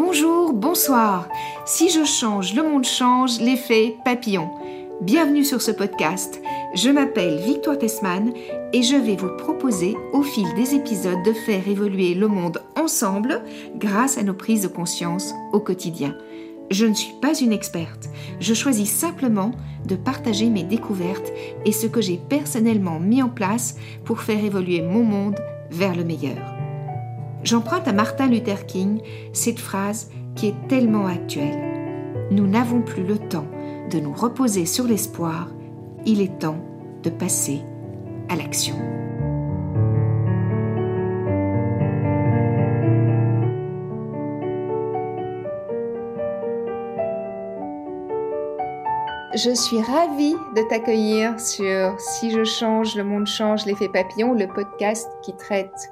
bonjour, bonsoir. Si je change, le monde change, l'effet papillon. Bienvenue sur ce podcast. Je m'appelle Victoire Tessman et je vais vous proposer au fil des épisodes de faire évoluer le monde ensemble grâce à nos prises de conscience au quotidien. Je ne suis pas une experte. Je choisis simplement de partager mes découvertes et ce que j'ai personnellement mis en place pour faire évoluer mon monde vers le meilleur. J'emprunte à Martin Luther King cette phrase qui est tellement actuelle. Nous n'avons plus le temps de nous reposer sur l'espoir, il est temps de passer à l'action. Je suis ravie de t'accueillir sur Si je change, le monde change, l'effet papillon, le podcast qui traite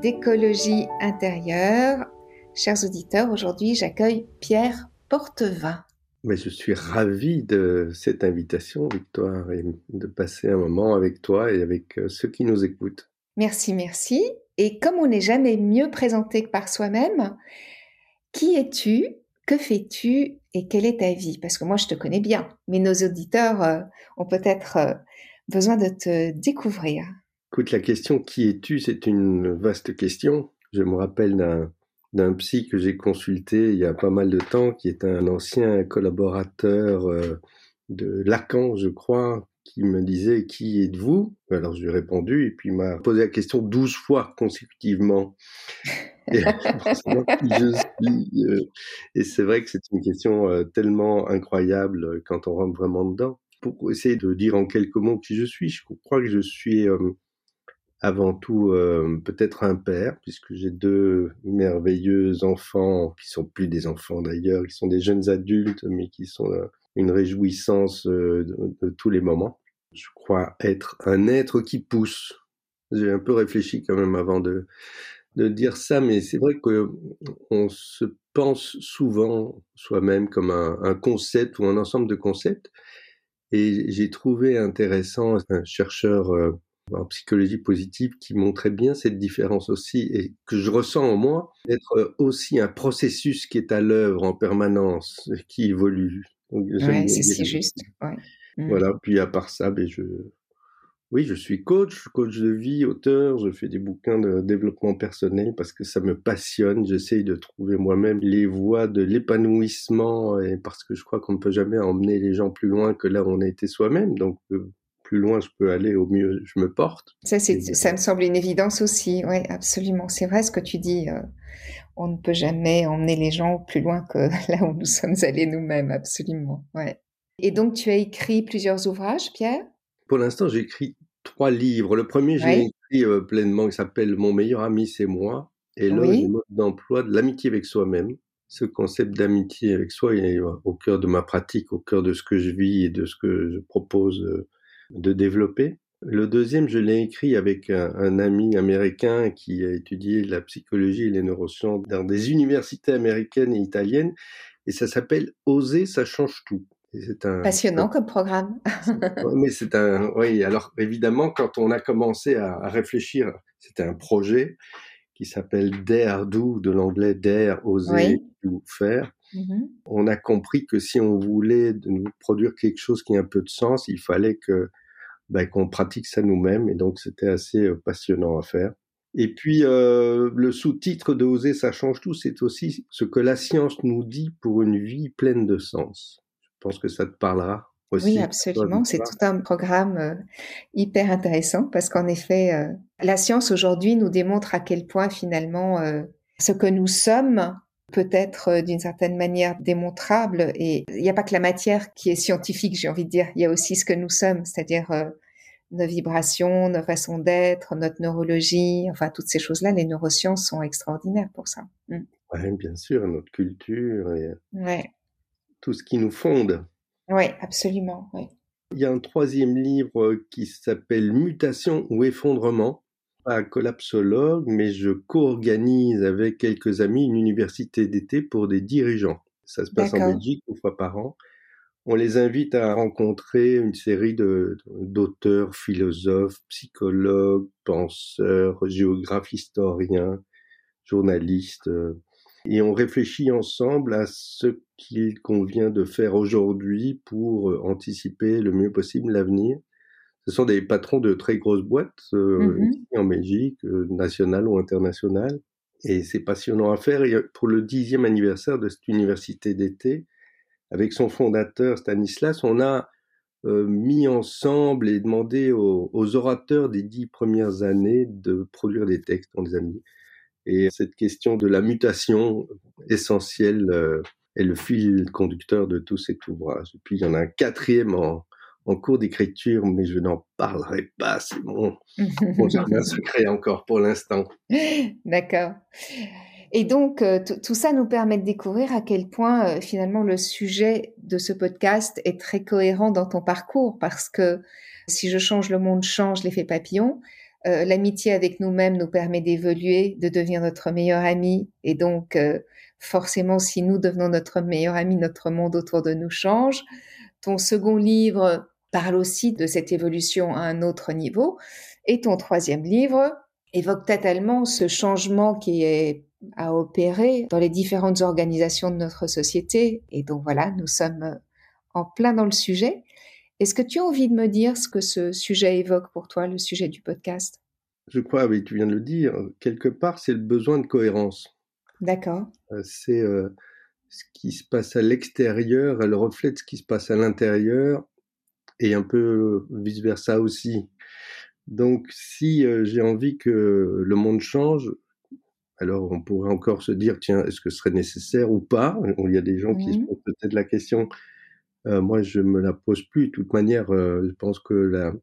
d'écologie intérieure. Chers auditeurs, aujourd'hui j'accueille Pierre Portevin. Mais je suis ravi de cette invitation, Victoire, et de passer un moment avec toi et avec euh, ceux qui nous écoutent. Merci, merci. Et comme on n'est jamais mieux présenté que par soi-même, qui es-tu que fais-tu et quelle est ta vie? Parce que moi, je te connais bien, mais nos auditeurs euh, ont peut-être euh, besoin de te découvrir. Écoute, la question qui es-tu? C'est une vaste question. Je me rappelle d'un d'un psy que j'ai consulté il y a pas mal de temps, qui est un ancien collaborateur euh, de Lacan, je crois, qui me disait qui êtes-vous? Alors je lui ai répondu et puis il m'a posé la question douze fois consécutivement. Et, euh, et c'est vrai que c'est une question euh, tellement incroyable euh, quand on rentre vraiment dedans. Pour essayer de dire en quelques mots qui je suis, je crois que je suis avant tout peut-être un père, puisque j'ai deux merveilleux enfants, qui sont plus des enfants d'ailleurs, qui sont des jeunes adultes, mais qui sont une réjouissance de, de, tous les moments. Je crois être un être qui pousse. J'ai un peu réfléchi quand même avant de, dire ça, mais c'est vrai qu'on se pense souvent soi-même comme un, un, concept ou un ensemble de concepts. Et j'ai trouvé intéressant un chercheur euh, en psychologie positive qui montrait bien cette différence aussi et que je ressens en moi d'être aussi un processus qui est à l'œuvre en permanence, qui évolue. Oui, c'est si juste. Ouais. Mmh. Voilà, puis à part ça, ben je, oui, je suis coach, coach de vie, auteur, je fais des bouquins de développement personnel parce que ça me passionne, j'essaye de trouver moi-même les voies de l'épanouissement et parce que je crois qu'on ne peut jamais emmener les gens plus loin que là où on a été soi-même, donc euh, plus loin je peux aller, au mieux je me porte. Ça, c'est, ça me semble une évidence aussi, oui, absolument, c'est vrai ce que tu dis, euh, on ne peut jamais emmener les gens plus loin que là où nous sommes allés nous-mêmes, absolument, ouais. Et donc tu as écrit plusieurs ouvrages, Pierre? Pour l'instant, j'ai écrit trois livres. Le premier, j'ai écrit euh, pleinement, il s'appelle Mon meilleur ami, c'est moi. Et là, oui. mode d'emploi de l'amitié avec soi-même. Ce concept d'amitié avec soi est au cœur de ma pratique, au cœur de ce que je vis et de ce que je propose euh, de développer. Le deuxième, je l'ai écrit avec un, un, ami américain qui a étudié la psychologie et les neurosciences dans des universités américaines et italiennes, et ça s'appelle Oser, ça change tout. Un, Passionnant comme programme. mais c'est un, oui. Alors évidemment, quand on a commencé à, à réfléchir, c'était un projet qui s'appelle Dare Do, de l'anglais Dare, oser, oui. do, faire. Mm -hmm. On a compris que si on voulait produire quelque chose qui ait un peu de sens, il fallait que ben, qu'on pratique ça nous-mêmes, et donc c'était assez passionnant à faire. Et puis euh, le sous-titre de Oser, ça change tout, c'est aussi ce que la science nous dit pour une vie pleine de sens. Je pense que ça te parlera aussi. Oui, absolument. C'est tout un programme euh, hyper intéressant parce qu'en effet, euh, la science aujourd'hui nous démontre à quel point finalement euh, ce que nous sommes peut être d'une certaine manière démontrable. Et il n'y a pas que la matière qui est scientifique, j'ai envie de dire. Il y a aussi ce que nous sommes, c'est-à-dire nos vibrations, nos façons d'être, notre neurologie, enfin toutes ces choses-là. Les neurosciences sont extraordinaires pour ça. Mm. Oui, bien sûr, notre culture. Et... Ouais tout ce qui nous fonde. Oui, absolument. Il y a un troisième livre qui s'appelle Mutation ou effondrement. Pas collapsologue, mais je co-organise avec quelques amis une université d'été pour des dirigeants. Ça se passe en Belgique une fois par an. On les invite à rencontrer une série d'auteurs, philosophes, psychologues, penseurs, géographes, historiens, journalistes, et on réfléchit ensemble à ce qu'il convient de faire aujourd'hui pour euh, anticiper le mieux possible l'avenir. Ce sont des patrons de très grosses boîtes euh, mmh en Belgique, euh, nationales ou internationales. Et c'est passionnant à faire. Et pour le dixième anniversaire de cette université d'été, avec son fondateur Stanislas, on a mis ensemble et demandé aux, aux, orateurs des dix premières années de produire des textes, on les a mis. Et cette question de la mutation essentielle euh, est le fil conducteur de tout cet ouvrage. Et puis il y en a un quatrième en, en cours d'écriture, mais je n'en parlerai pas, c'est mon, mon jardin secret encore pour l'instant. D'accord. Et donc, euh, tout ça nous permet de découvrir à quel point euh, finalement le sujet de ce podcast est très cohérent dans ton parcours, parce que si je change le monde, change l'effet papillon. Euh, l'amitié avec nous-mêmes nous permet d'évoluer, de devenir notre meilleur ami. Et donc, forcément, si nous devenons notre meilleur ami, notre monde autour de nous change. Ton second livre parle aussi de cette évolution à un autre niveau. Et ton troisième livre évoque totalement ce changement qui est à opérer dans les différentes organisations de notre société. Et donc voilà, nous sommes en plein dans le sujet. Est-ce que tu as envie de me dire ce que ce sujet évoque pour toi, le sujet du podcast? Je crois, oui, tu viens de le dire, quelque part, c'est le besoin de cohérence. D'accord. Euh, c'est euh, ce qui se passe à l'extérieur, elle reflète ce qui se passe à l'intérieur et un peu vice-versa aussi. Donc, si euh, j'ai envie que le monde change, alors on pourrait encore se dire, tiens, est-ce que ce serait nécessaire ou pas? Il y a des gens qui se mmh posent peut-être la question, euh, moi, je me la pose plus. De toute manière, euh, je pense que la,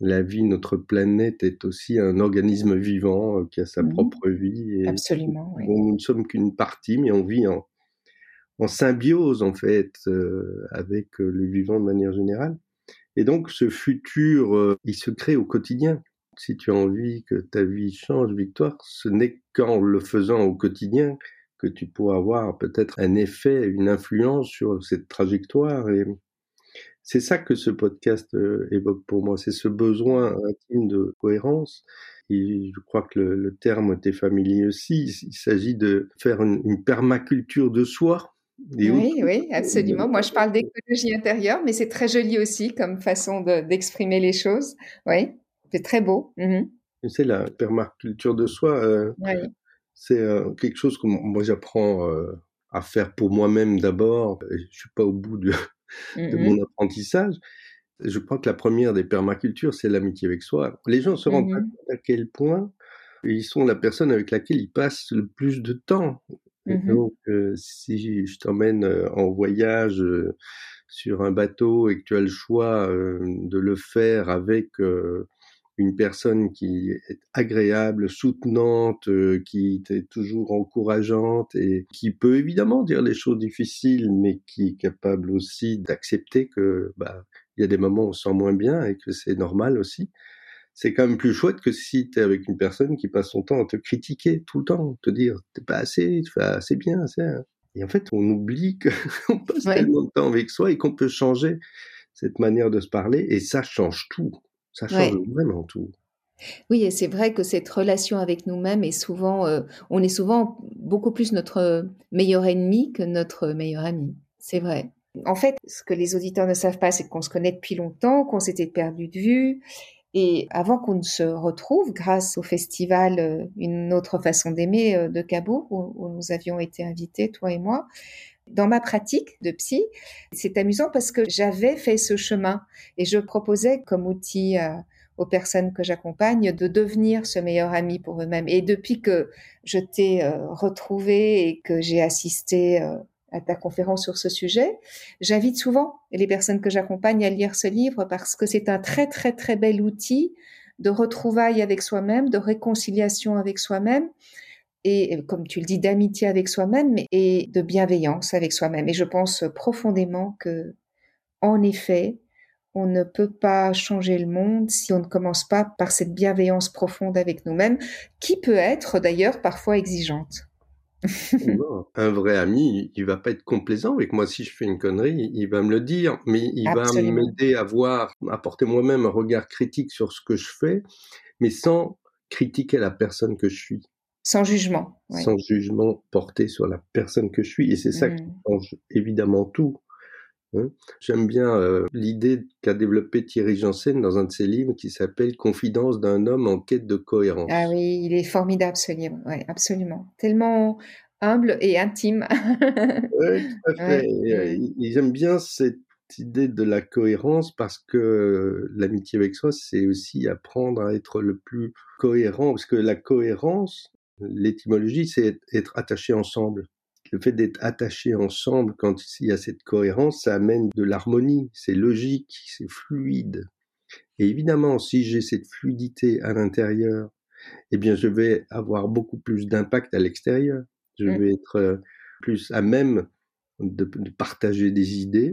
la vie, notre planète est aussi un organisme vivant euh, qui a sa mmh propre vie. Et Absolument. Oui. Nous ne sommes qu'une partie, mais on vit en, en symbiose en fait avec le vivant de manière générale. Et donc, ce futur, il se crée au quotidien. Si tu as envie que ta vie change, Victoire, ce n'est qu'en le faisant au quotidien que tu pourras avoir peut-être un effet, une influence sur cette trajectoire. Et c'est ça que ce podcast euh, évoque pour moi, c'est ce besoin intime de cohérence. Et je crois que le, terme t'est familier aussi. Il s'agit de faire une, permaculture de soi. oui, oui, absolument. Moi, je parle d'écologie intérieure, mais c'est très joli aussi comme façon d'exprimer les choses. Oui, c'est très beau. Mmh c'est la permaculture de soi. Euh, c'est euh, quelque chose que moi j'apprends euh, à faire pour moi-même d'abord. Je suis pas au bout de, de mmh mon apprentissage. Je crois que la première des permacultures, c'est l'amitié avec soi. Les gens se rendent pas mmh compte à quel point ils sont la personne avec laquelle ils passent le plus de temps. Mmh donc, si je t'emmène en voyage sur un bateau et que tu as le choix de le faire avec une personne qui est agréable, soutenante, euh, qui est toujours encourageante et qui peut évidemment dire les choses difficiles, mais qui est capable aussi d'accepter que bah il y a des moments où on se sent moins bien et que c'est normal aussi. C'est quand même plus chouette que si tu es avec une personne qui passe son temps à te critiquer tout le temps, te dire t'es pas assez, tu fais assez bien, assez. Et en fait, on oublie qu'on passe tellement de temps avec soi et qu'on peut changer cette manière de se parler et ça change tout. Ça change vraiment tout. Oui, et c'est vrai que cette relation avec nous-mêmes est souvent, euh, on est souvent beaucoup plus notre meilleur ennemi que notre meilleur ami. C'est vrai. En fait, ce que les auditeurs ne savent pas, c'est qu'on se connaît depuis longtemps, qu'on s'était perdu de vue. Et avant qu'on ne se retrouve, grâce au festival euh, Une autre façon d'aimer euh, de Cabourg, où, nous avions été invités, toi et moi, dans ma pratique de psy, c'est amusant parce que j'avais fait ce chemin et je proposais comme outil euh, aux personnes que j'accompagne de devenir ce meilleur ami pour eux-mêmes. Et depuis que je t'ai euh, retrouvé et que j'ai assisté euh, à ta conférence sur ce sujet, j'invite souvent les personnes que j'accompagne à lire ce livre parce que c'est un très très très bel outil de retrouvailles avec soi-même, de réconciliation avec soi-même et comme tu le dis, d'amitié avec soi-même et de bienveillance avec soi-même. Et je pense profondément que, en effet, on ne peut pas changer le monde si on ne commence pas par cette bienveillance profonde avec nous-mêmes, qui peut être d'ailleurs parfois exigeante. un vrai ami, il va pas être complaisant avec moi si je fais une connerie, il va me le dire, mais il va m'aider à voir, à porter moi-même un regard critique sur ce que je fais, mais sans critiquer la personne que je suis. Sans jugement. Sans jugement porté sur la personne que je suis. Et c'est ça qui mmh. change évidemment tout. Hein. J'aime bien euh, l'idée qu'a développée Thierry Janssen dans un de ses livres qui s'appelle Confidence d'un homme en quête de cohérence. Ah oui, il est formidable ce livre, absolument. Tellement humble et intime. oui, tout à fait. Euh, j'aime bien cette idée de la cohérence parce que l'amitié avec soi, c'est aussi apprendre à être le plus cohérent, parce que la cohérence, l'étymologie, c'est être attaché ensemble le fait d'être attaché ensemble quand il y a cette cohérence, ça amène de l'harmonie, c'est logique, c'est fluide. Et évidemment, si j'ai cette fluidité à l'intérieur, eh bien, je vais avoir beaucoup plus d'impact à l'extérieur. Je mmh. vais être euh, plus à même de, partager des idées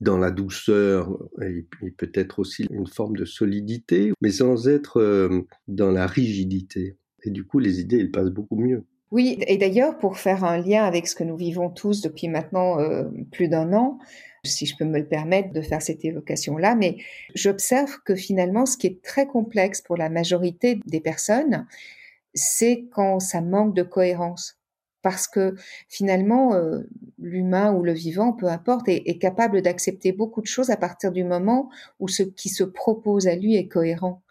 dans la douceur et, peut-être aussi une forme de solidité, mais sans être euh, dans la rigidité. Et du coup, les idées, elles passent beaucoup mieux. Oui, et d'ailleurs, pour faire un lien avec ce que nous vivons tous depuis maintenant euh, plus d'un an, si je peux me le permettre de faire cette évocation-là, mais j'observe que finalement, ce qui est très complexe pour la majorité des personnes, c'est quand ça manque de cohérence. Parce que finalement, euh, l'humain ou le vivant, peu importe, est capable d'accepter beaucoup de choses à partir du moment où ce qui se propose à lui est cohérent.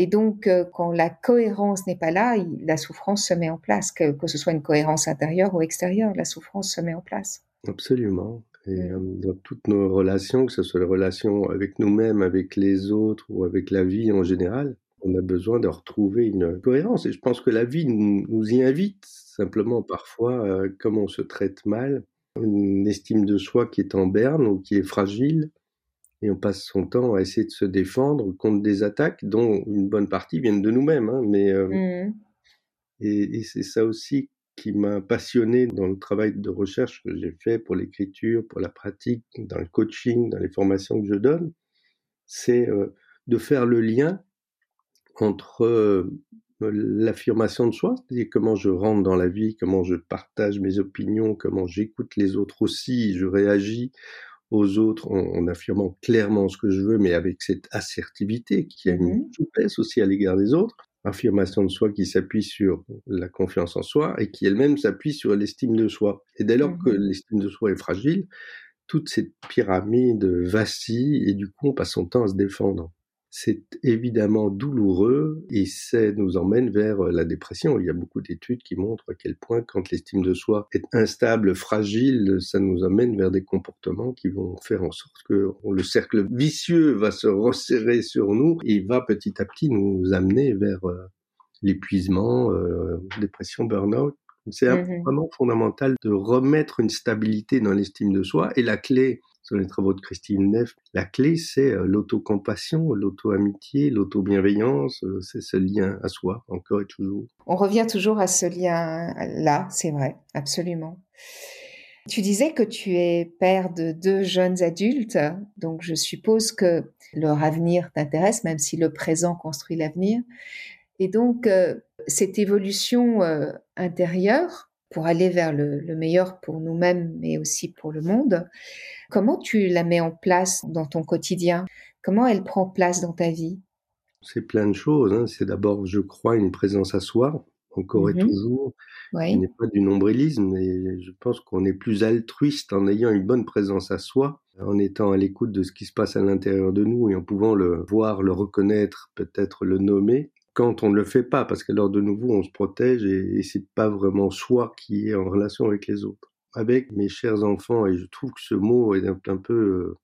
Et donc, euh, quand la cohérence n'est pas là, la souffrance se met en place, que, ce soit une cohérence intérieure ou extérieure, la souffrance se met en place. Absolument. Et euh, dans toutes nos relations, que ce soit les relations avec nous-mêmes, avec les autres ou avec la vie en général, on a besoin de retrouver une cohérence. Et je pense que la vie nous y invite, simplement parfois, euh, comme on se traite mal, une estime de soi qui est en berne ou qui est fragile, et on passe son temps à essayer de se défendre contre des attaques dont une bonne partie viennent de nous-mêmes. Hein, mais euh, mmh. et, c'est ça aussi qui m'a passionné dans le travail de recherche que j'ai fait pour l'écriture, pour la pratique, dans le coaching, dans les formations que je donne, c'est euh, de faire le lien entre euh, l'affirmation de soi, c'est-à-dire comment je rentre dans la vie, comment je partage mes opinions, comment j'écoute les autres aussi, je réagis aux autres en, affirmant clairement ce que je veux, mais avec cette assertivité qui a une mmh souplesse aussi à l'égard des autres. Affirmation de soi qui s'appuie sur la confiance en soi et qui elle-même s'appuie sur l'estime de soi. Et dès lors que mmh l'estime de soi est fragile, toute cette pyramide vacille et du coup on passe son temps à se défendre c'est évidemment douloureux et ça nous emmène vers euh, la dépression. Il y a beaucoup d'études qui montrent à quel point quand l'estime de soi est instable, fragile, ça nous amène vers des comportements qui vont faire en sorte que le cercle vicieux va se resserrer sur nous et va petit à petit nous amener vers euh, l'épuisement, euh, dépression, burn-out. C'est mmh vraiment fondamental de remettre une stabilité dans l'estime de soi et la clé sur les travaux de Christine Neff. La clé, c'est euh, l'autocompassion, l'auto-amitié, l'auto-bienveillance, euh, c'est ce lien à soi, encore et toujours. On revient toujours à ce lien-là, c'est vrai, absolument. Tu disais que tu es père de deux jeunes adultes, donc je suppose que leur avenir t'intéresse, même si le présent construit l'avenir. Et donc, euh, cette évolution intérieure pour aller vers le meilleur pour nous-mêmes, mais aussi pour le monde, Comment tu la mets en place dans ton quotidien? Comment elle prend place dans ta vie? C'est plein de choses. Hein. C'est d'abord, je crois, une présence à soi, encore et mmh toujours. Oui. Ce n'est pas du nombrilisme, mais je pense qu'on est plus altruiste en ayant une bonne présence à soi, en étant à l'écoute de ce qui se passe à l'intérieur de nous et en pouvant le voir, le reconnaître, peut-être le nommer, quand on ne le fait pas, parce qu'alors de nouveau on se protège et, et c'est pas vraiment soi qui est en relation avec les autres avec mes chers enfants, et je trouve que ce mot est un, peu euh,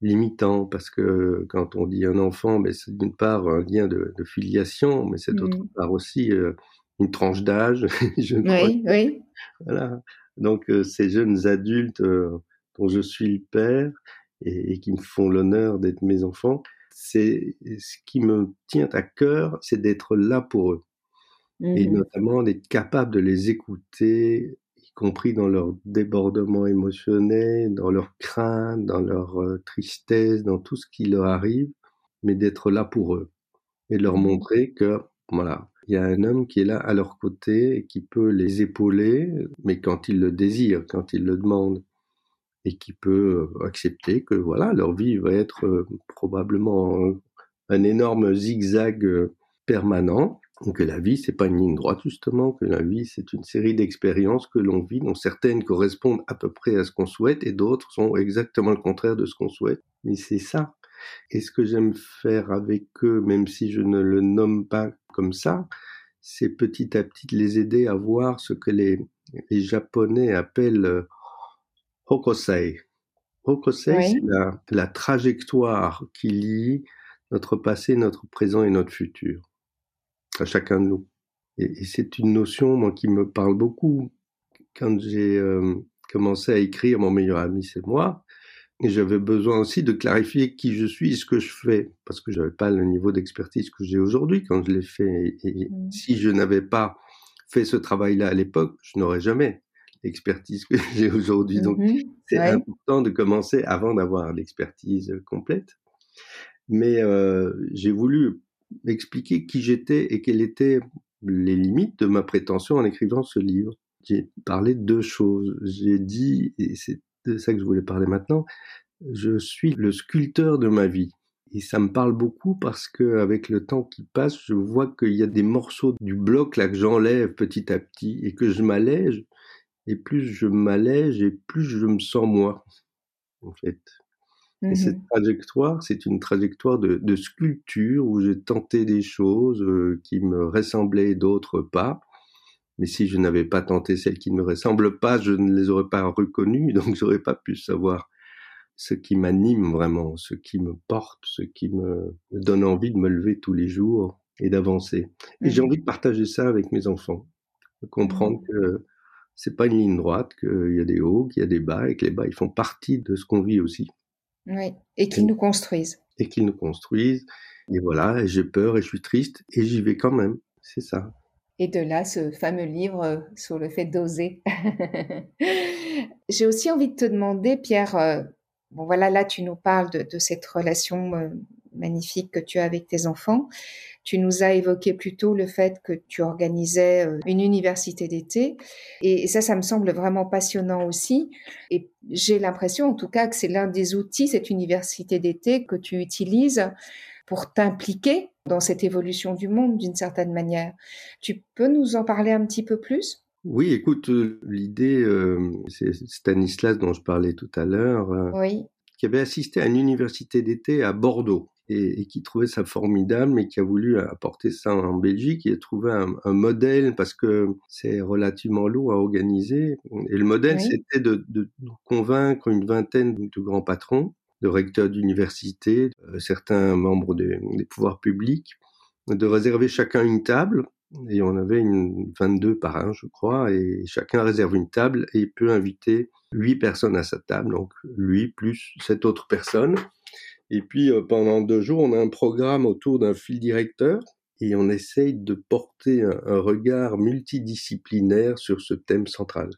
limitant, parce que quand on dit un enfant, ben, c'est d'une part un lien de, filiation, mais c'est d'autre mmh. part aussi euh, une tranche d'âge. oui, oui. Voilà. Donc euh, ces jeunes adultes dont je suis le père et, qui me font l'honneur d'être mes enfants, c'est ce qui me tient à cœur, c'est d'être là pour eux. Et mmh notamment d'être capable de les écouter compris dans leur débordement émotionnel, dans leur crainte, dans leur tristesse, dans tout ce qui leur arrive, mais d'être là pour eux et de leur mmh montrer que voilà, il y a un homme qui est là à leur côté et qui peut les épauler, mais quand ils le désirent, quand ils le demandent, et qui peut euh, accepter que voilà, leur vie va être euh, probablement un énorme zigzag permanent, que la vie, c'est pas une ligne droite justement, que la vie, c'est une série d'expériences que l'on vit, dont certaines correspondent à peu près à ce qu'on souhaite et d'autres sont exactement le contraire de ce qu'on souhaite. Mais c'est ça. Et ce que j'aime faire avec eux, même si je ne le nomme pas comme ça, c'est petit à petit les aider à voir ce que les Japonais appellent Hokosei. Hokosei, c'est la, la trajectoire qui lie notre passé, notre présent et notre futur à chacun de nous. Et, c'est une notion, moi, qui me parle beaucoup. Quand j'ai euh, commencé à écrire, mon meilleur ami, c'est moi. J'avais besoin aussi de clarifier qui je suis et ce que je fais, parce que j'avais pas le niveau d'expertise que j'ai aujourd'hui quand je l'ai fait. Et, mmh. si je n'avais pas fait ce travail-là à l'époque, je n'aurais jamais l'expertise que j'ai aujourd'hui. Donc, mmh c'est important de commencer avant d'avoir l'expertise complète. Mais euh, j'ai voulu expliquer qui j'étais et quelles étaient les limites de ma prétention en écrivant ce livre. J'ai parlé de deux choses. J'ai dit, et c'est de ça que je voulais parler maintenant, je suis le sculpteur de ma vie. Et ça me parle beaucoup parce que avec le temps qui passe, je vois qu'il y a des morceaux du bloc là que j'enlève petit à petit et que je m'allège. Et plus je m'allège et plus je me sens moi, en fait. Et cette mmh trajectoire, c'est une trajectoire de, de, sculpture où j'ai tenté des choses euh, qui me ressemblaient, d'autres pas. Mais si je n'avais pas tenté celles qui ne me ressemblent pas, je ne les aurais pas reconnues, donc j'aurais pas pu savoir ce qui m'anime vraiment, ce qui me porte, ce qui me donne envie de me lever tous les jours et d'avancer. Et j'ai mmh envie de partager ça avec mes enfants, de comprendre mmh que c'est pas une ligne droite, qu'il y a des hauts, qu'il y a des bas, et que les bas, ils font partie de ce qu'on vit aussi. Oui, et qu'ils nous construisent. Et qu'ils nous construisent. Et voilà, j'ai peur et je suis triste et j'y vais quand même. C'est ça. Et de là, ce fameux livre euh, sur le fait d'oser. j'ai aussi envie de te demander, Pierre, euh, bon voilà, là tu nous parles de, de cette relation euh, magnifique que tu as avec tes enfants. Tu nous as évoqué plutôt le fait que tu organisais euh, une université d'été. Et ça, ça me semble vraiment passionnant aussi. Et j'ai l'impression, en tout cas, que c'est l'un des outils, cette université d'été, que tu utilises pour t'impliquer dans cette évolution du monde d'une certaine manière. Tu peux nous en parler un petit peu plus? Oui, écoute, euh, l'idée, euh, c'est Stanislas dont je parlais tout à l'heure, oui. qui avait assisté à une université d'été à Bordeaux et, qui trouvait ça formidable, mais qui a voulu apporter ça en Belgique et trouver un, un modèle parce que c'est relativement lourd à organiser. Et le modèle, c'était de, de, convaincre une vingtaine de grands patrons, de recteurs d'université, euh, certains membres des, des pouvoirs publics, de réserver chacun une table et on avait une 22 par un, je crois, et chacun réserve une table et peut inviter huit personnes à sa table, donc lui plus sept autres personnes. Et puis euh, pendant deux jours, on a un programme autour d'un fil directeur et on essaye de porter un, regard multidisciplinaire sur ce thème central.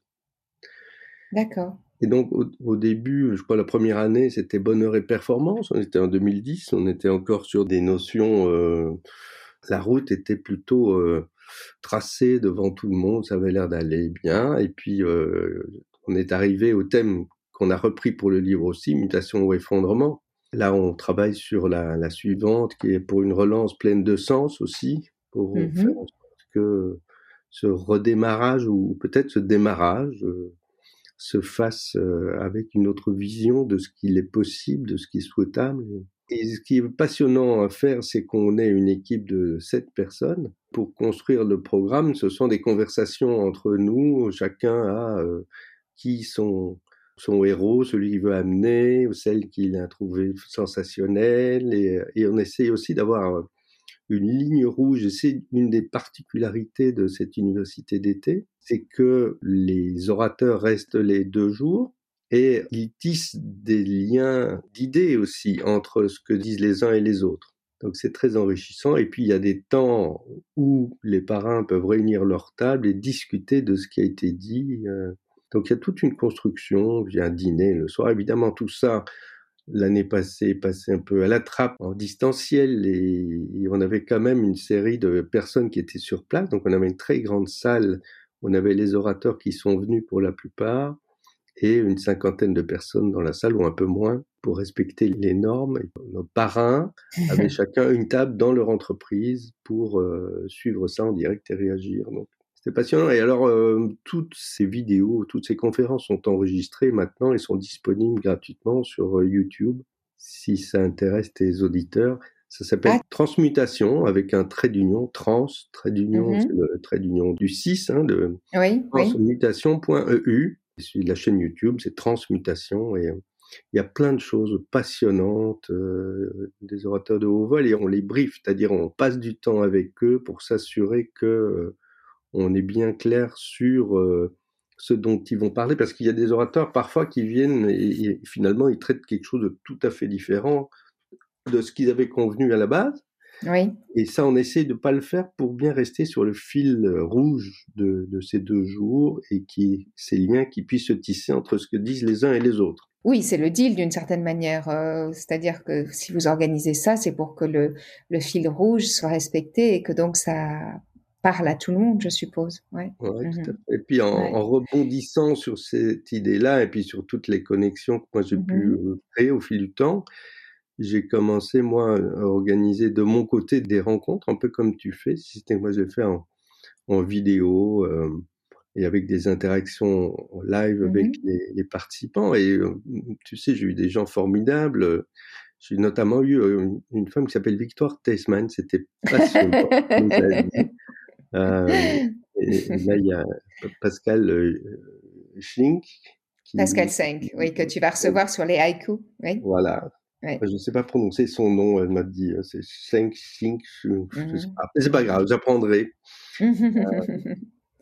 D'accord. Et donc au, début, je crois la première année, c'était bonheur et performance. On était en 2010, on était encore sur des notions. Euh, la route était plutôt euh, tracée devant tout le monde, ça avait l'air d'aller bien. Et puis euh, on est arrivé au thème qu'on a repris pour le livre aussi, mutation ou effondrement. Là, on travaille sur la, la, suivante, qui est pour une relance pleine de sens aussi, pour mmh faire en sorte que ce redémarrage ou peut-être ce démarrage euh, se fasse euh, avec une autre vision de ce qu'il est possible, de ce qui est souhaitable. Et ce qui est passionnant à faire, c'est qu'on est une équipe de sept personnes. Pour construire le programme, ce sont des conversations entre nous. Chacun a euh, qui sont son héros, celui qu'il veut amener, ou celle qu'il a trouvé sensationnelle. Et, on essaye aussi d'avoir euh, une ligne rouge. Et c'est une des particularités de cette université d'été, c'est que les orateurs restent les deux jours et ils tissent des liens d'idées aussi entre ce que disent les uns et les autres. Donc c'est très enrichissant. Et puis il y a des temps où les parrains peuvent réunir leur table et discuter de ce qui a été dit. Donc il y a toute une construction, il y a un dîner le soir. Évidemment, tout ça, l'année passée, passé un peu à la trappe en distanciel et, on avait quand même une série de personnes qui étaient sur place. Donc on avait une très grande salle, on avait les orateurs qui sont venus pour la plupart et une cinquantaine de personnes dans la salle ou un peu moins pour respecter les normes. Nos parrains avaient chacun une table dans leur entreprise pour euh, suivre ça en direct et réagir. Donc, c'était passionnant. Et alors, euh, toutes ces vidéos, toutes ces conférences sont enregistrées maintenant et sont disponibles gratuitement sur euh, YouTube. Si ça intéresse tes auditeurs, ça s'appelle ah. Transmutation avec un trait d'union, trans, trait d'union, c'est le trait d'union du 6, hein, de oui, transmutation.eu. Oui. La chaîne YouTube, c'est Transmutation et il y a plein de choses passionnantes, euh, des orateurs de haut vol, et on les brief, c'est-à-dire on passe du temps avec eux pour s'assurer que euh, on est bien clair sur euh, ce dont ils vont parler, parce qu'il y a des orateurs parfois qui viennent et, finalement ils traitent quelque chose de tout à fait différent de ce qu'ils avaient convenu à la base. Oui. Et ça, on essaie de pas le faire pour bien rester sur le fil rouge de, de ces deux jours et qui ces liens qui puissent se tisser entre ce que disent les uns et les autres. Oui, c'est le deal d'une certaine manière. Euh, c'est-à-dire que si vous organisez ça, c'est pour que le, le, fil rouge soit respecté et que donc ça parle à tout le monde, je suppose. Ouais. Mmh et puis en, rebondissant sur cette idée-là et puis sur toutes les connexions que moi j'ai pu mmh euh, créer au fil du temps, j'ai commencé moi à organiser de mon côté des rencontres, un peu comme tu fais. Si c'était moi j'ai fait en, en vidéo. Euh, et avec des interactions live avec mmh les, les, participants. Et tu sais, j'ai eu des gens formidables. J'ai notamment eu une, femme qui s'appelle Victoire Teisman. C'était passionnant. Euh, et, là, il y a Pascal euh, Schlink. Pascal Schlink, oui, que tu vas recevoir sur les haïkus. Oui. Voilà. Je ne sais pas prononcer son nom, elle m'a dit, c'est Schlink, Schlink, je, ne sais mmh pas. C'est pas grave, j'apprendrai. euh,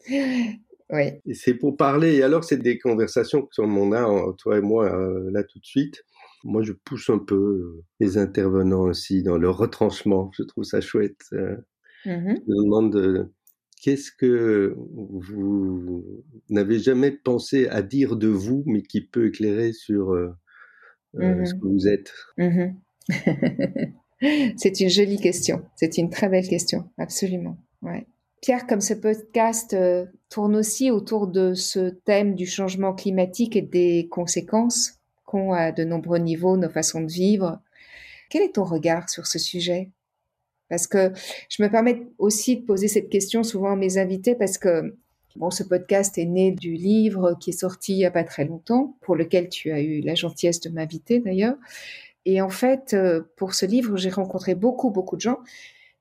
oui. C'est pour parler. Et alors, c'est des conversations que on a, toi et moi, euh, là tout de suite. Moi, je pousse un peu euh, les intervenants aussi dans le retranchement. Je trouve ça chouette. Euh. Mmh je demande qu'est-ce que vous n'avez jamais pensé à dire de vous, mais qui peut éclairer sur mmh ce que vous êtes? Mmh c'est une jolie question. C'est une très belle question, absolument. Ouais. Pierre, comme ce podcast euh, tourne aussi autour de ce thème du changement climatique et des conséquences qu'ont à de nombreux niveaux nos façons de vivre, quel est ton regard sur ce sujet? Parce que je me permets aussi de poser cette question souvent à mes invités parce que bon, ce podcast est né du livre qui est sorti il n'y a pas très longtemps, pour lequel tu as eu la gentillesse de m'inviter d'ailleurs. Et en fait, euh, pour ce livre, j'ai rencontré beaucoup, beaucoup de gens,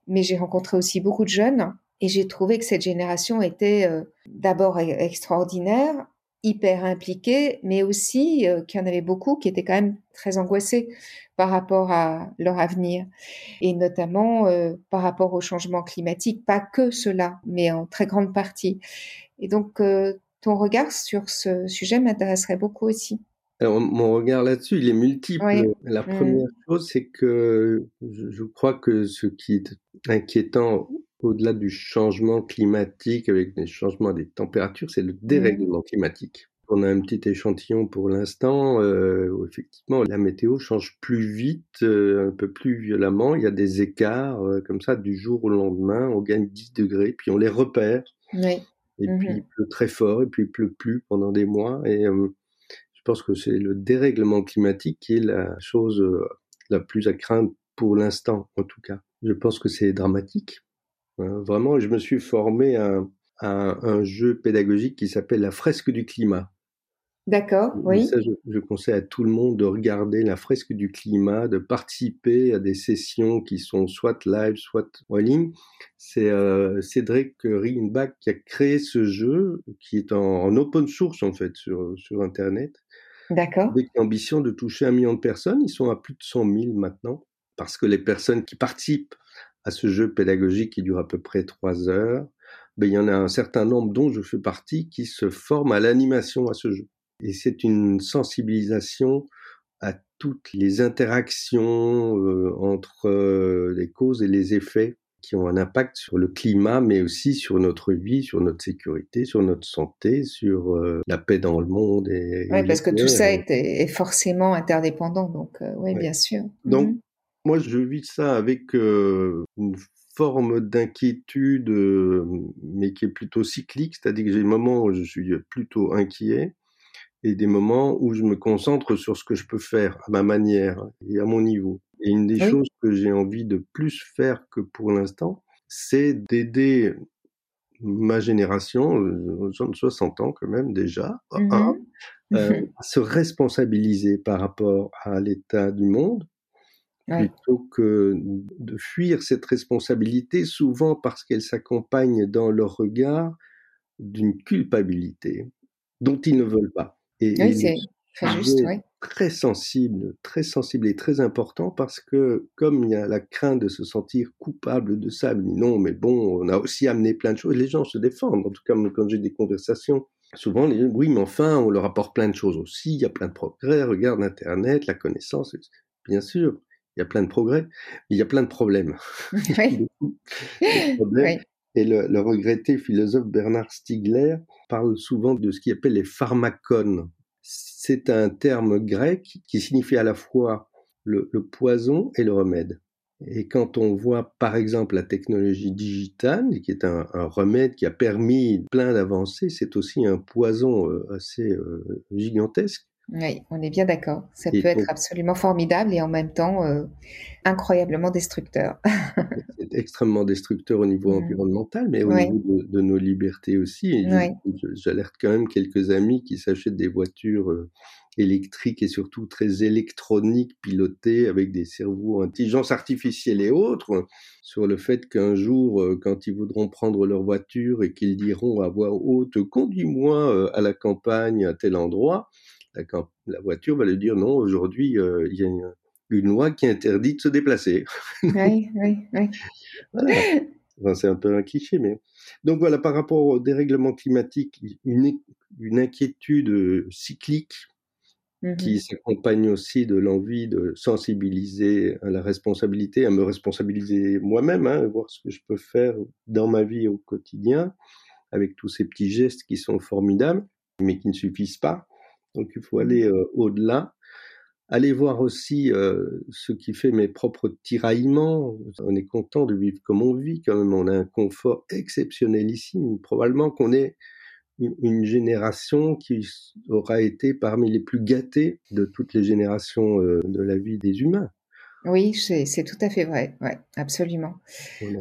mais j'ai rencontré aussi beaucoup de jeunes et j'ai trouvé que cette génération était euh, d'abord e-, extraordinaire, hyper impliquée, mais aussi euh, qu'il y en avait beaucoup qui étaient quand même très angoissés par rapport à leur avenir, et notamment euh, par rapport au changement climatique. Pas que cela, mais en très grande partie. Et donc, ton regard sur ce sujet m'intéresserait beaucoup aussi. Alors, mon regard là-dessus, il est multiple. La mmh. première chose, c'est que je crois que ce qui est inquiétant au-delà du changement climatique avec les changements des températures, c'est le mmh. dérèglement climatique. On a un petit échantillon pour l'instant euh, où effectivement la météo change plus vite, euh, un peu plus violemment. Il y a des écarts euh, comme ça du jour au lendemain. On gagne 10 degrés, puis on les repère. Oui. Et puis il mmh pleut très fort, et puis il pleut plus pendant des mois. Et je pense que c'est le dérèglement climatique qui est la chose la plus à craindre pour l'instant, en tout cas. Je pense que c'est dramatique vraiment, je me suis formé à, un jeu pédagogique qui s'appelle la fresque du climat. D'accord, oui. je, conseille à tout le monde de regarder la fresque du climat, de participer à des sessions qui sont soit live, soit en ligne. C'est euh, Cédric Rienbach qui a créé ce jeu, qui est en, open source en fait sur, sur Internet. D'accord. Avec l'ambition de toucher un million de personnes. Ils sont à plus de 100 000 maintenant, parce que les personnes qui participent à ce jeu pédagogique qui dure à peu près trois heures, ben, il y en a un certain nombre dont je fais partie qui se forment à l'animation à ce jeu. Et c'est une sensibilisation à toutes les interactions euh, entre euh, les causes et les effets qui ont un impact sur le climat, mais aussi sur notre vie, sur notre sécurité, sur notre santé, sur euh, la paix dans le monde. Oui, parce que tout ça est, forcément interdépendant, donc oui, bien sûr. Donc, mhm. Moi, je vis ça avec euh, une forme d'inquiétude, euh, mais qui est plutôt cyclique, c'est-à-dire que j'ai des moments où je suis plutôt inquiet, et des moments où je me concentre sur ce que je peux faire à ma manière et à mon niveau. Et une des choses que j'ai envie de plus faire que pour l'instant, c'est d'aider ma génération, aux gens de 60 ans quand même déjà, mmh euh, à se responsabiliser par rapport à l'état du monde, plutôt que de fuir cette responsabilité, souvent parce qu'elle s'accompagne dans leur regard d'une culpabilité dont ils ne veulent pas. Et, oui, c'est très juste, oui. Très sensible, très sensible et très important parce que comme il y a la crainte de se sentir coupable de ça, non, mais bon, on a aussi amené plein de choses. Les gens se défendent. En tout cas, quand j'ai des conversations, souvent les gens, oui, mais enfin, on leur apporte plein de choses aussi. Il y a plein de progrès. Regarde Internet, la connaissance, bien sûr. Il y a plein de progrès, mais il y a plein de problèmes. Oui. Et le, le, regretté philosophe Bernard Stiegler parle souvent de ce qu'il appelle les pharmacones. C'est un terme grec qui signifie à la fois le, le, poison et le remède. Et quand on voit par exemple la technologie digitale, qui est un, un remède qui a permis plein d'avancées, c'est aussi un poison euh, assez euh, gigantesque. Oui, on est bien d'accord. Ça peut être absolument formidable et en même temps euh, incroyablement destructeur. c'est extrêmement destructeur au niveau mmh. environnemental, mais au niveau de, nos libertés aussi. J'alerte quand même quelques amis qui s'achètent des voitures euh, électriques et surtout très électroniques, pilotées avec des cerveaux intelligence artificielle et autres, sur le fait qu'un jour, euh, quand ils voudront prendre leur voiture et qu'ils diront à voix haute, conduis-moi à la campagne à tel endroit, la voiture va lui dire non, aujourd'hui, euh, il y a une, loi qui interdit de se déplacer. oui, oui, oui. Enfin, c'est un peu un cliché, mais. Donc voilà, par rapport au dérèglement climatique, une, une inquiétude euh, cyclique mmh qui s'accompagne aussi de l'envie de sensibiliser à la responsabilité, à me responsabiliser moi-même, hein, voir ce que je peux faire dans ma vie au quotidien, avec tous ces petits gestes qui sont formidables, mais qui ne suffisent pas. Donc il faut aller euh, au-delà. Aller voir aussi euh, ce qui fait mes propres tiraillements. On est content de vivre comme on vit, quand même. On a un confort exceptionnel ici. Probablement qu'on est une, génération qui aura été parmi les plus gâtées de toutes les générations euh, de la vie des humains. Oui, c'est tout à fait vrai, ouais, absolument.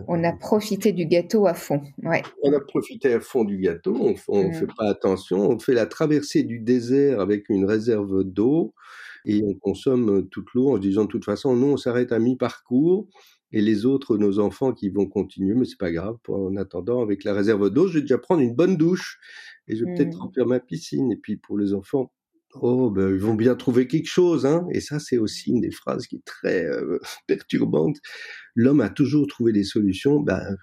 On a, profité du gâteau à fond, ouais. On a profité à fond du gâteau, on ne mmh. fait pas attention, on fait la traversée du désert avec une réserve d'eau et on consomme toute l'eau en se disant de toute façon, nous on s'arrête à mi-parcours et les autres, nos enfants qui vont continuer, mais c'est pas grave, en attendant avec la réserve d'eau, je vais déjà prendre une bonne douche et je vais peut-être mmh. remplir ma piscine. Et puis pour les enfants, Oh, ben, ils vont bien trouver quelque chose, hein. Et ça, c'est aussi une des phrases qui est très euh, perturbante. L'homme a toujours trouvé des solutions, ben,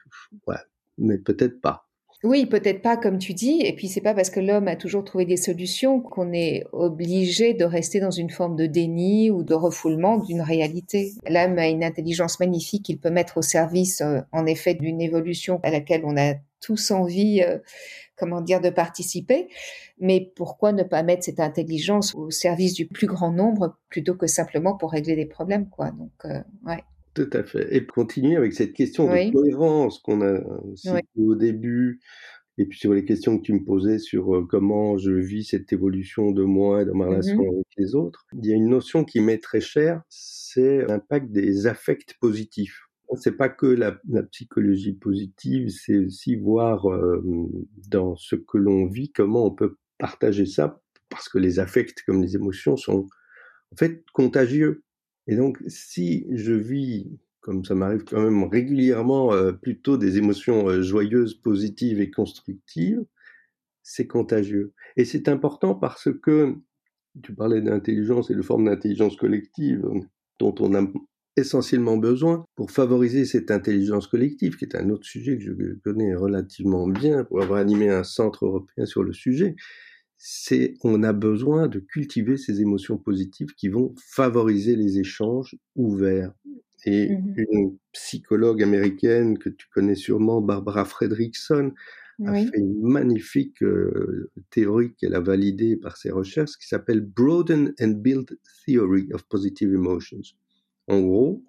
ouais, mais peut-être pas. Oui, peut-être pas comme tu dis. Et puis c'est pas parce que l'homme a toujours trouvé des solutions qu'on est obligé de rester dans une forme de déni ou de refoulement d'une réalité. L'homme a une intelligence magnifique qu'il peut mettre au service, euh, en effet, d'une évolution à laquelle on a tous envie, euh, comment dire, de participer. Mais pourquoi ne pas mettre cette intelligence au service du plus grand nombre plutôt que simplement pour régler des problèmes, quoi. Donc, euh, ouais. Tout à fait. Et continuer avec cette question de cohérence qu'on a citée au début, et puis sur les questions que tu me posais sur comment je vis cette évolution de moi et de ma mmh relation avec les autres, il y a une notion qui m'est très chère, c'est l'impact des affects positifs. C'est pas que la, psychologie positive, c'est aussi voir euh, dans ce que l'on vit comment on peut partager ça, parce que les affects comme les émotions sont en fait contagieux. Et donc, si je vis, comme ça m'arrive quand même régulièrement, euh, plutôt des émotions euh, joyeuses, positives et constructives, c'est contagieux. Et c'est important parce que tu parlais d'intelligence et de forme d'intelligence collective dont on a essentiellement besoin pour favoriser cette intelligence collective, qui est un autre sujet que je connais relativement bien pour avoir animé un centre européen sur le sujet c'est on a besoin de cultiver ces émotions positives qui vont favoriser les échanges ouverts. Et mmh une psychologue américaine que tu connais sûrement, Barbara Fredrickson, a fait une magnifique euh, théorie qu'elle a validée par ses recherches qui s'appelle Broaden and Build Theory of Positive Emotions. En gros,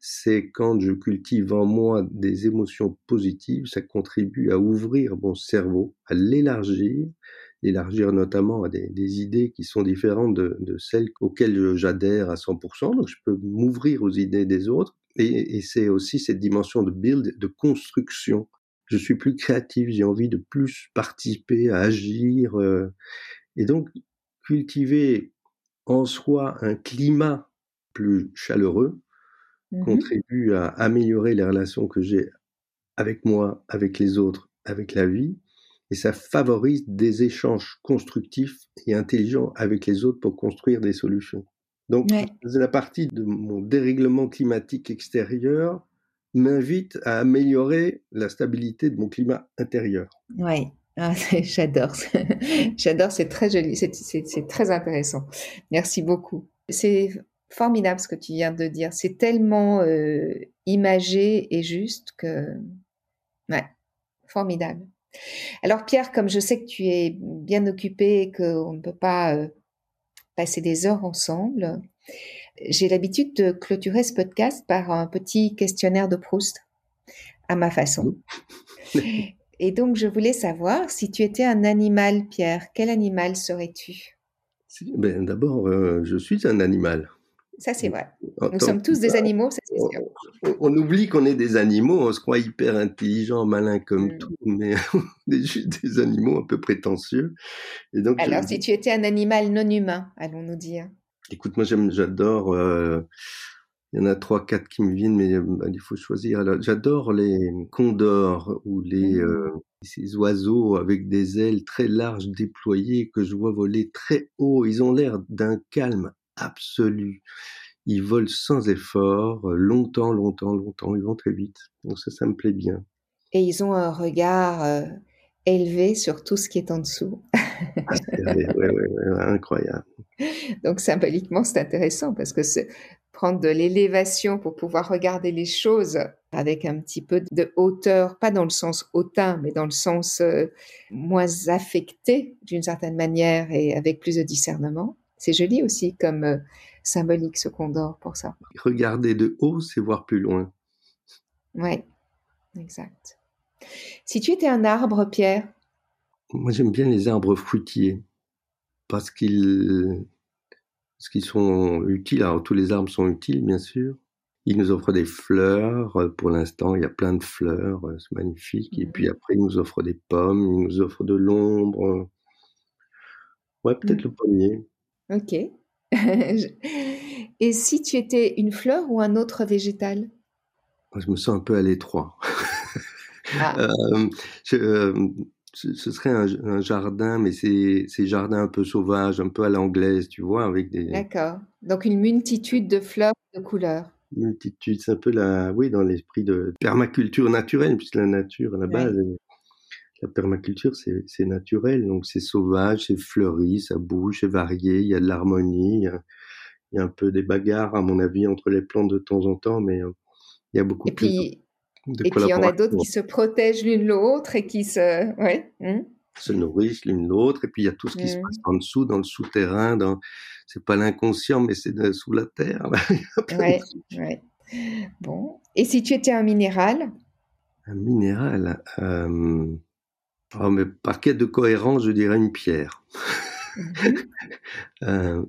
c'est quand je cultive en moi des émotions positives, ça contribue à ouvrir mon cerveau, à l'élargir l'élargir notamment à des, des, idées qui sont différentes de, de celles auxquelles j'adhère à 100%. Donc je peux m'ouvrir aux idées des autres. Et, et c'est aussi cette dimension de build, de construction. Je suis plus créatif, j'ai envie de plus participer, à agir. Euh, et donc cultiver en soi un climat plus chaleureux mmh contribue à améliorer les relations que j'ai avec moi, avec les autres, avec la vie, et ça favorise des échanges constructifs et intelligents avec les autres pour construire des solutions. Donc, la partie de mon dérèglement climatique extérieur m'invite à améliorer la stabilité de mon climat intérieur. Oui, ah, j'adore. j'adore, c'est très joli, c'est très intéressant. Merci beaucoup. C'est formidable ce que tu viens de dire. C'est tellement euh, imagé et juste que Ouais, formidable. Alors Pierre, comme je sais que tu es bien occupé et qu'on ne peut pas euh, passer des heures ensemble, j'ai l'habitude de clôturer ce podcast par un petit questionnaire de Proust, à ma façon. Et donc, je voulais savoir si tu étais un animal, Pierre, quel animal serais-tu? Ben, D'abord, euh, je suis un animal. Ça, c'est vrai. Nous sommes tous des animaux, ça c'est sûr. On, oublie qu'on est des animaux, on se croit hyper intelligent, malin comme mm. tout, mais on est juste des animaux un peu prétentieux. Et donc, Alors, si tu étais un animal non humain, allons-nous dire? Écoute, moi j'adore, euh, il y en a trois, quatre qui me viennent, mais bah, il faut choisir. J'adore les condors ou les, mm. euh, ces oiseaux avec des ailes très larges déployées que je vois voler très haut. Ils ont l'air d'un calme absolu. Ils volent sans effort, euh, longtemps, longtemps, longtemps. Ils vont très vite. Donc ça, ça me plaît bien. Et ils ont un regard euh, élevé sur tout ce qui est en dessous. ah, incroyable. Donc symboliquement, c'est intéressant parce que prendre de l'élévation pour pouvoir regarder les choses avec un petit peu de hauteur, pas dans le sens hautain, mais dans le sens euh, moins affecté d'une certaine manière et avec plus de discernement. C'est joli aussi comme euh, symbolique ce condor pour ça. Regarder de haut, c'est voir plus loin. Oui, exact. Si tu étais un arbre, Pierre? Moi, j'aime bien les arbres fruitiers parce qu'ils parce qu'ils sont utiles. Alors, tous les arbres sont utiles, bien sûr. Ils nous offrent des fleurs. Pour l'instant, il y a plein de fleurs, c'est magnifique. Et puis après, ils nous offrent des pommes, ils nous offrent de l'ombre. Ouais, peut-être mm. le pommier. Ok. Et si tu étais une fleur ou un autre végétal? Je me sens un peu à l'étroit. Ah. Euh, euh, ce serait un, jardin, mais c'est jardin un peu sauvage, un peu à l'anglaise, tu vois, avec des. D'accord. Donc une multitude de fleurs de couleurs. Multitude, c'est un peu la, oui, dans l'esprit de permaculture naturelle, puisque la nature à la base, la permaculture, c'est naturel, donc c'est sauvage, c'est fleuri, ça bouge, c'est varié, il y a de l'harmonie, il, y a un peu des bagarres, à mon avis, entre les plantes de temps en temps, mais euh, il y a beaucoup et puis, de Et puis il y en a d'autres qui se protègent l'une l'autre et qui se... Ouais. Mmh. se nourrissent l'une l'autre, et puis il y a tout ce qui se passe mmh. en dessous, dans le souterrain, dans... c'est pas l'inconscient, mais c'est sous la terre. ouais, ouais. Bon. Et si tu étais un minéral? Un minéral euh... Oh, mais par quête de cohérence, je dirais une pierre. Mhm. euh,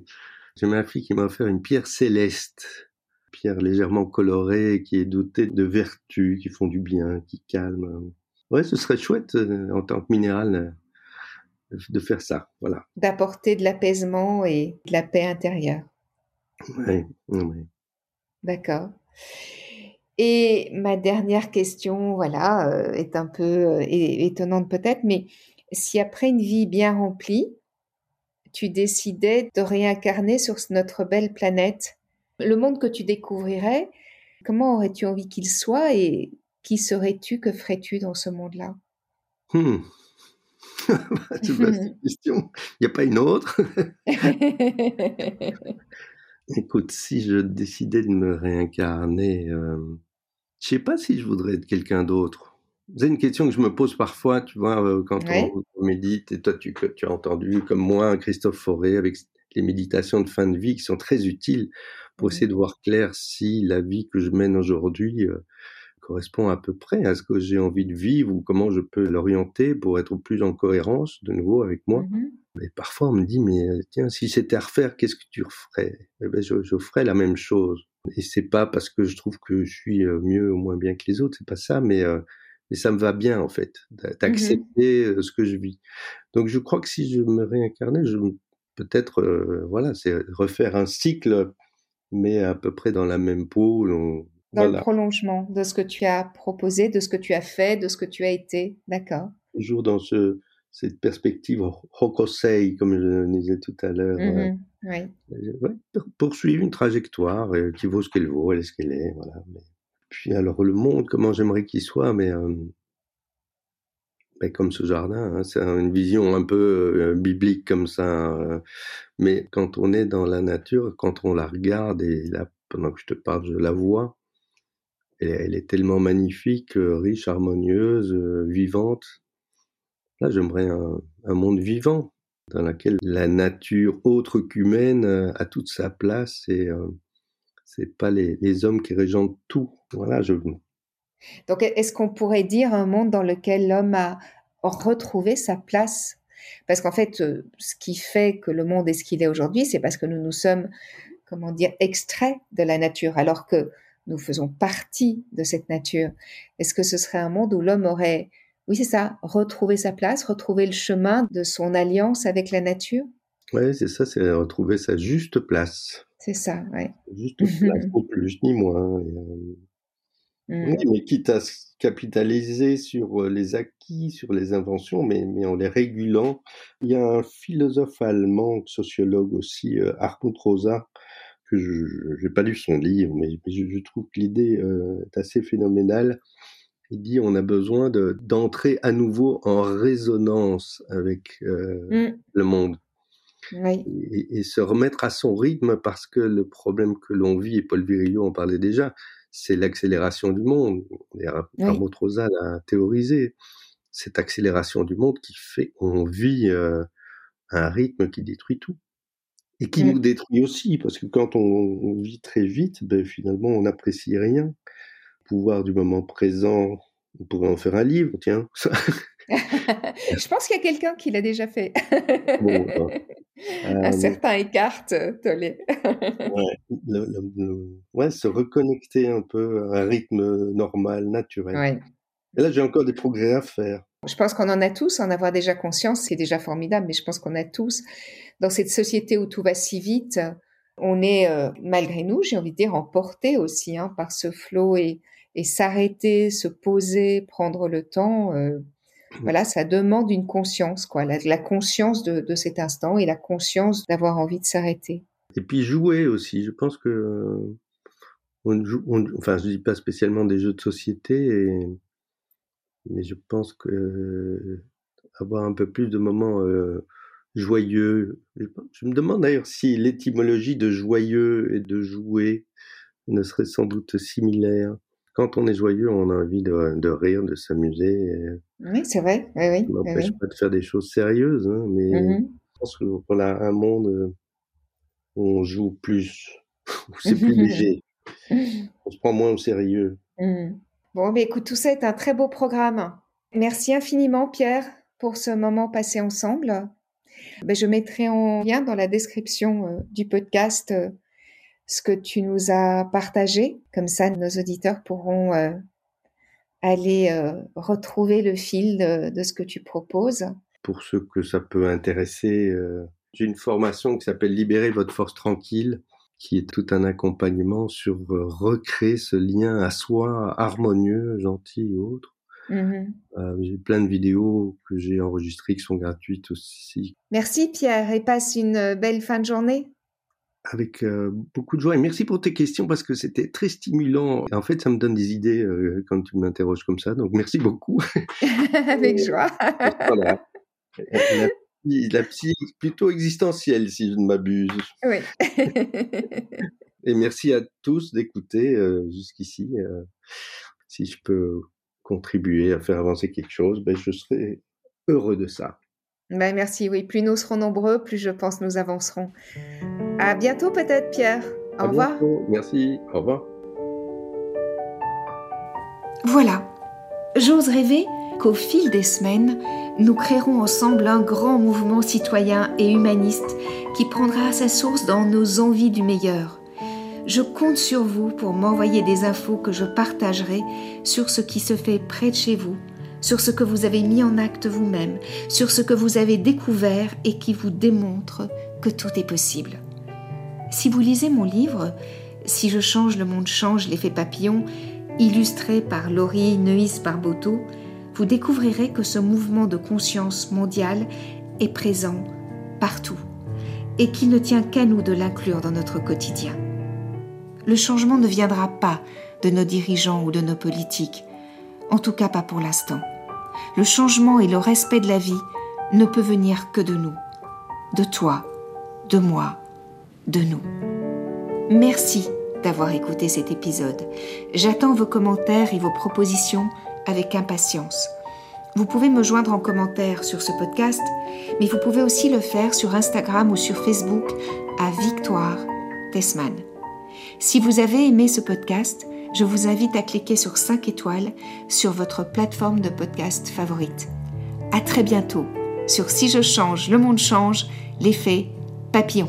J'ai ma fille qui m'a offert une pierre céleste, pierre légèrement colorée, qui est dotée de vertus, qui font du bien, qui calment. Ouais, ce serait chouette euh, en tant que minéral euh, de faire ça, voilà. D'apporter de l'apaisement et de la paix intérieure. Oui, oui. D'accord. Et ma dernière question, voilà, euh, est un peu euh, étonnante peut-être, mais si après une vie bien remplie, tu décidais de réincarner sur notre belle planète, le monde que tu découvrirais, comment aurais-tu envie qu'il soit et qui serais-tu, que ferais-tu dans ce monde-là? Hmm. C'est une question. Il n'y a pas une autre? Écoute, si je décidais de me réincarner, euh, je sais pas si je voudrais être quelqu'un d'autre. C'est une question que je me pose parfois, tu vois, euh, quand on, médite, et toi tu, tu as entendu, comme moi, Christophe Fauré, avec les méditations de fin de vie qui sont très utiles pour essayer de voir clair si la vie que je mène aujourd'hui euh, correspond à peu près à ce que j'ai envie de vivre ou comment je peux l'orienter pour être plus en cohérence de nouveau avec moi. Mmh mais parfois on me dit mais tiens si c'était à refaire qu'est-ce que tu referais? Eh ben je, je ferais la même chose et c'est pas parce que je trouve que je suis mieux ou moins bien que les autres c'est pas ça mais mais ça me va bien en fait mmh d'accepter ce que je vis donc je crois que si je me réincarnais je peut-être voilà c'est refaire un cycle mais à peu près dans la même peau dans le prolongement de ce que tu as proposé, de ce que tu as fait, de ce que tu as été. D'accord. Toujours dans ce, cette perspective Hokosei, comme je disais tout à l'heure. Mmh euh, poursuivre une trajectoire euh, qui vaut ce qu'elle vaut, elle est ce qu'elle est. Voilà. Puis alors le monde, comment j'aimerais qu'il soit, mais, euh, comme ce jardin, hein, c'est une vision un peu biblique comme ça. mais quand on est dans la nature, quand on la regarde, et là, pendant que je te parle, je la vois, elle, est tellement magnifique, euh, riche, harmonieuse, euh, vivante. Là, j'aimerais un, monde vivant dans lequel la nature autre qu'humaine euh, a toute sa place et c'est pas les, hommes qui régent tout. Voilà, je. Donc, est-ce qu'on pourrait dire un monde dans lequel l'homme a retrouvé sa place? Parce qu'en fait, ce qui fait que le monde est ce qu'il est aujourd'hui, c'est parce que nous nous sommes, comment dire, extraits de la nature, alors que nous faisons partie de cette nature. Est-ce que ce serait un monde où l'homme aurait, oui c'est ça, retrouvé sa place, retrouvé le chemin de son alliance avec la nature Oui, c'est ça, c'est retrouver sa juste place. C'est ça, oui. Juste place, ni plus ni moins. Euh, mmh. Oui, mais quitte à capitaliser sur euh, les acquis, sur les inventions, mais, mais en les régulant. Il y a un philosophe allemand, sociologue aussi, euh, Hartmut Rosa, que je n'ai pas lu son livre, mais, je, trouve que l'idée euh, est assez phénoménale. Il dit on a besoin d'entrer à nouveau en résonance avec euh, mmh. le monde. Et, se remettre à son rythme parce que le problème que l'on vit, et Paul Virilio en parlait déjà, c'est l'accélération du monde. Armand Rosa l'a théorisé. Cette accélération du monde qui fait qu'on vit euh, un rythme qui détruit tout. Et qui mmh. nous détruit aussi, parce que quand on, vit très vite, ben, finalement, on n'apprécie rien. Pouvoir du moment présent, on pourrait en faire un livre, tiens. Je pense qu'il y a quelqu'un qui l'a déjà fait. bon, un euh, certain Eckhart Tolle. ouais, ouais, se reconnecter un peu à un rythme normal, naturel. Ouais. Et là, j'ai encore des progrès à faire. Je pense qu'on en a tous, en avoir déjà conscience, c'est déjà formidable, mais je pense qu'on a tous, dans cette société où tout va si vite, on est, euh, malgré nous, j'ai envie de dire, emporté aussi hein, par ce flot et, et s'arrêter, se poser, prendre le temps. Euh, voilà, ça demande une conscience, quoi, la, conscience de, de, cet instant et la conscience d'avoir envie de s'arrêter. Et puis jouer aussi. Je pense que on joue, enfin, je dis pas spécialement des jeux de société, et, mais je pense que avoir un peu plus de moments euh, joyeux. Je me demande d'ailleurs si l'étymologie de joyeux et de jouer ne serait sans doute similaire. Quand on est joyeux, on a envie de, rire, de s'amuser. Oui, c'est vrai. Oui, oui, ça n'empêche pas de faire des choses sérieuses, hein, mais mmh je pense qu'on a un monde où on joue plus, où c'est plus léger. On se prend moins au sérieux. Mmh. Bon, mais écoute, tout ça est un très beau programme. Merci infiniment, Pierre, pour ce moment passé ensemble. Ben, je mettrai en lien dans la description euh, du podcast euh, ce que tu nous as partagé. Comme ça, nos auditeurs pourront euh, aller retrouver le fil de, ce que tu proposes. Pour ceux que ça peut intéresser, j'ai une formation qui s'appelle Libérer votre force tranquille, qui est tout un accompagnement sur recréer ce lien à soi harmonieux, gentil et autre Mmh euh, j'ai plein de vidéos que j'ai enregistrées qui sont gratuites aussi. Merci Pierre et passe une euh, belle fin de journée. Avec euh, beaucoup de joie et merci pour tes questions parce que c'était très stimulant. En fait, ça me donne des idées quand tu m'interroges comme ça, donc merci beaucoup. Avec joie. voilà. La, psy plutôt existentielle, si je ne m'abuse. Oui. et merci à tous d'écouter jusqu'ici. si je peux contribuer à faire avancer quelque chose, ben, je serai heureux de ça. Ben, merci, oui. Plus nous serons nombreux, plus je pense nous avancerons. À bientôt peut-être, Pierre. Au revoir. Merci. Au revoir. Voilà, j'ose rêver qu'au fil des semaines, nous créerons ensemble un grand mouvement citoyen et humaniste qui prendra sa source dans nos envies du meilleur. Je compte sur vous pour m'envoyer des infos que je partagerai sur ce qui se fait près de chez vous, sur ce que vous avez mis en acte vous-même, sur ce que vous avez découvert et qui vous démontre que tout est possible. Si vous lisez mon livre, Si je change, le monde change, l'effet papillon, illustré par Laurie Neuis Barboteau, vous découvrirez que ce mouvement de conscience mondiale est présent partout et qu'il ne tient qu'à nous de l'inclure dans notre quotidien. Le changement ne viendra pas de nos dirigeants ou de nos politiques, en tout cas pas pour l'instant. Le changement et le respect de la vie ne peut venir que de nous, de toi, de moi, de nous. Merci d'avoir écouté cet épisode. J'attends vos commentaires et vos propositions avec impatience. Vous pouvez me joindre en commentaire sur ce podcast, mais vous pouvez aussi le faire sur Instagram ou sur Facebook à Victoire Tessman. Si vous avez aimé ce podcast, je vous invite à cliquer sur 5 étoiles sur votre plateforme de podcast favorite. À très bientôt sur Si je change, le monde change, l'effet papillon.